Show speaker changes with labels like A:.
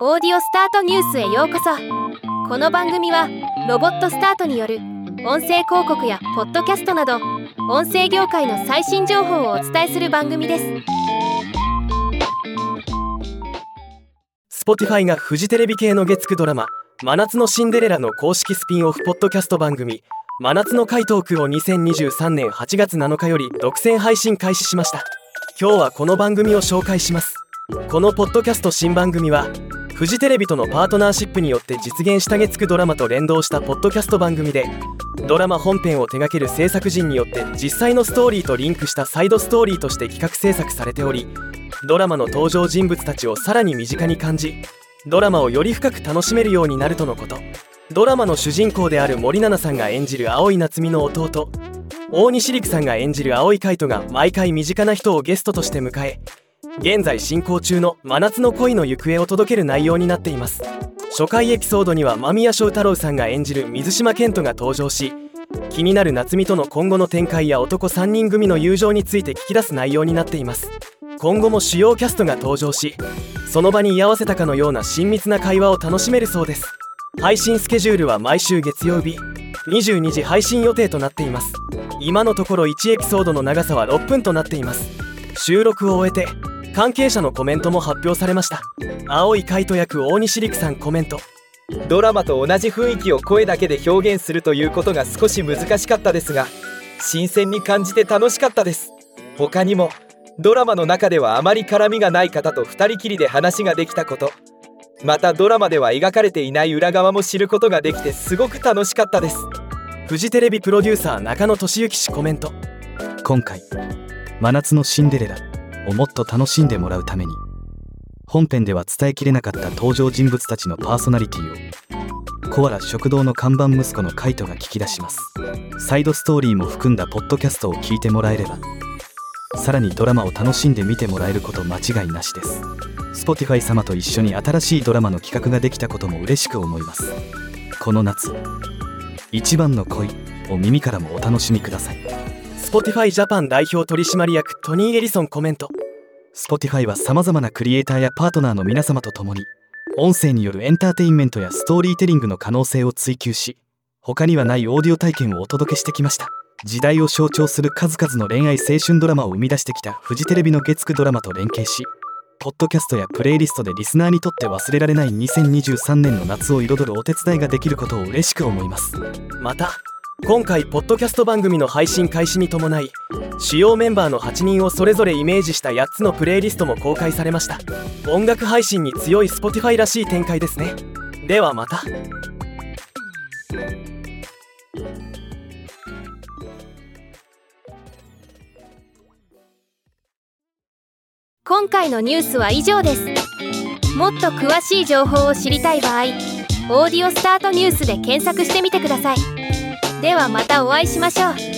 A: オーディオスタートニュースへようこそ。この番組はロボットスタートによる音声広告やポッドキャストなど音声業界の最新情報をお伝えする番組です。
B: Spotify がフジテレビ系の月9ドラマ「真夏のシンデレラ」の公式スピンオフポッドキャスト番組「真夏の怪トーク」を2023年8月7日より独占配信開始しました。今日はこの番組を紹介します。このポッドキャスト新番組はフジテレビとのパートナーシップによって実現した月9ドラマと連動したポッドキャスト番組でドラマ本編を手掛ける制作陣によって実際のストーリーとリンクしたサイドストーリーとして企画制作されておりドラマの登場人物たちをさらに身近に感じドラマをより深く楽しめるようになるとのこと。ドラマの主人公である森七菜さんが演じる青井夏美の弟大西陸さんが演じる青井海斗が毎回身近な人をゲストとして迎え現在進行中の真夏の恋の行方を届ける内容になっています。初回エピソードには間宮祥太朗さんが演じる水島健人が登場し気になる夏美との今後の展開や男3人組の友情について聞き出す内容になっています。今後も主要キャストが登場しその場に居合わせたかのような親密な会話を楽しめるそうです。配信スケジュールは毎週月曜日22時配信予定となっています。今のところ1エピソードの長さは6分となっています。収録を終えて関係者のコメントも発表されました。青いカイト役大西陸さんコメント。
C: ドラマと同じ雰囲気を声だけで表現するということが少し難しかったですが新鮮に感じて楽しかったです。他にもドラマの中ではあまり絡みがない方と2人きりで話ができたこと。またドラマでは描かれていない裏側も知ることができてすごく楽しかったです。
B: フジテレビプロデューサー中野俊之氏コメント。
D: 今回「真夏のシンデレラ」をもっと楽しんでもらうために本編では伝えきれなかった登場人物たちのパーソナリティをコアラ食堂の看板息子のカイトが聞き出します。サイドストーリーも含んだポッドキャストを聞いてもらえればさらにドラマを楽しんで見てもらえること間違いなしです。Spotify 様と一緒に新しいドラマの企画ができたことも嬉しく思います。この夏一番の恋を耳からもお楽しみください。
B: Spotify ジャパン代表取締役トニー・エリソンコメント。
D: Spotify は様々なクリエイターやパートナーの皆様と共に音声によるエンターテインメントやストーリーテリングの可能性を追求し他にはないオーディオ体験をお届けしてきました。時代を象徴する数々の恋愛青春ドラマを生み出してきたフジテレビの月9ドラマと連携しポッドキャストやプレイリストでリスナーにとって忘れられない2023年の夏を彩るお手伝いができることを嬉しく思います。
B: また今回ポッドキャスト番組の配信開始に伴い主要メンバーの8人をそれぞれイメージした8つのプレイリストも公開されました。音楽配信に強い Spotify らしい展開ですね。ではまた。
A: 今回のニュースは以上です。もっと詳しい情報を知りたい場合「オーディオスタートニュース」で検索してみてください。ではまたお会いしましょう。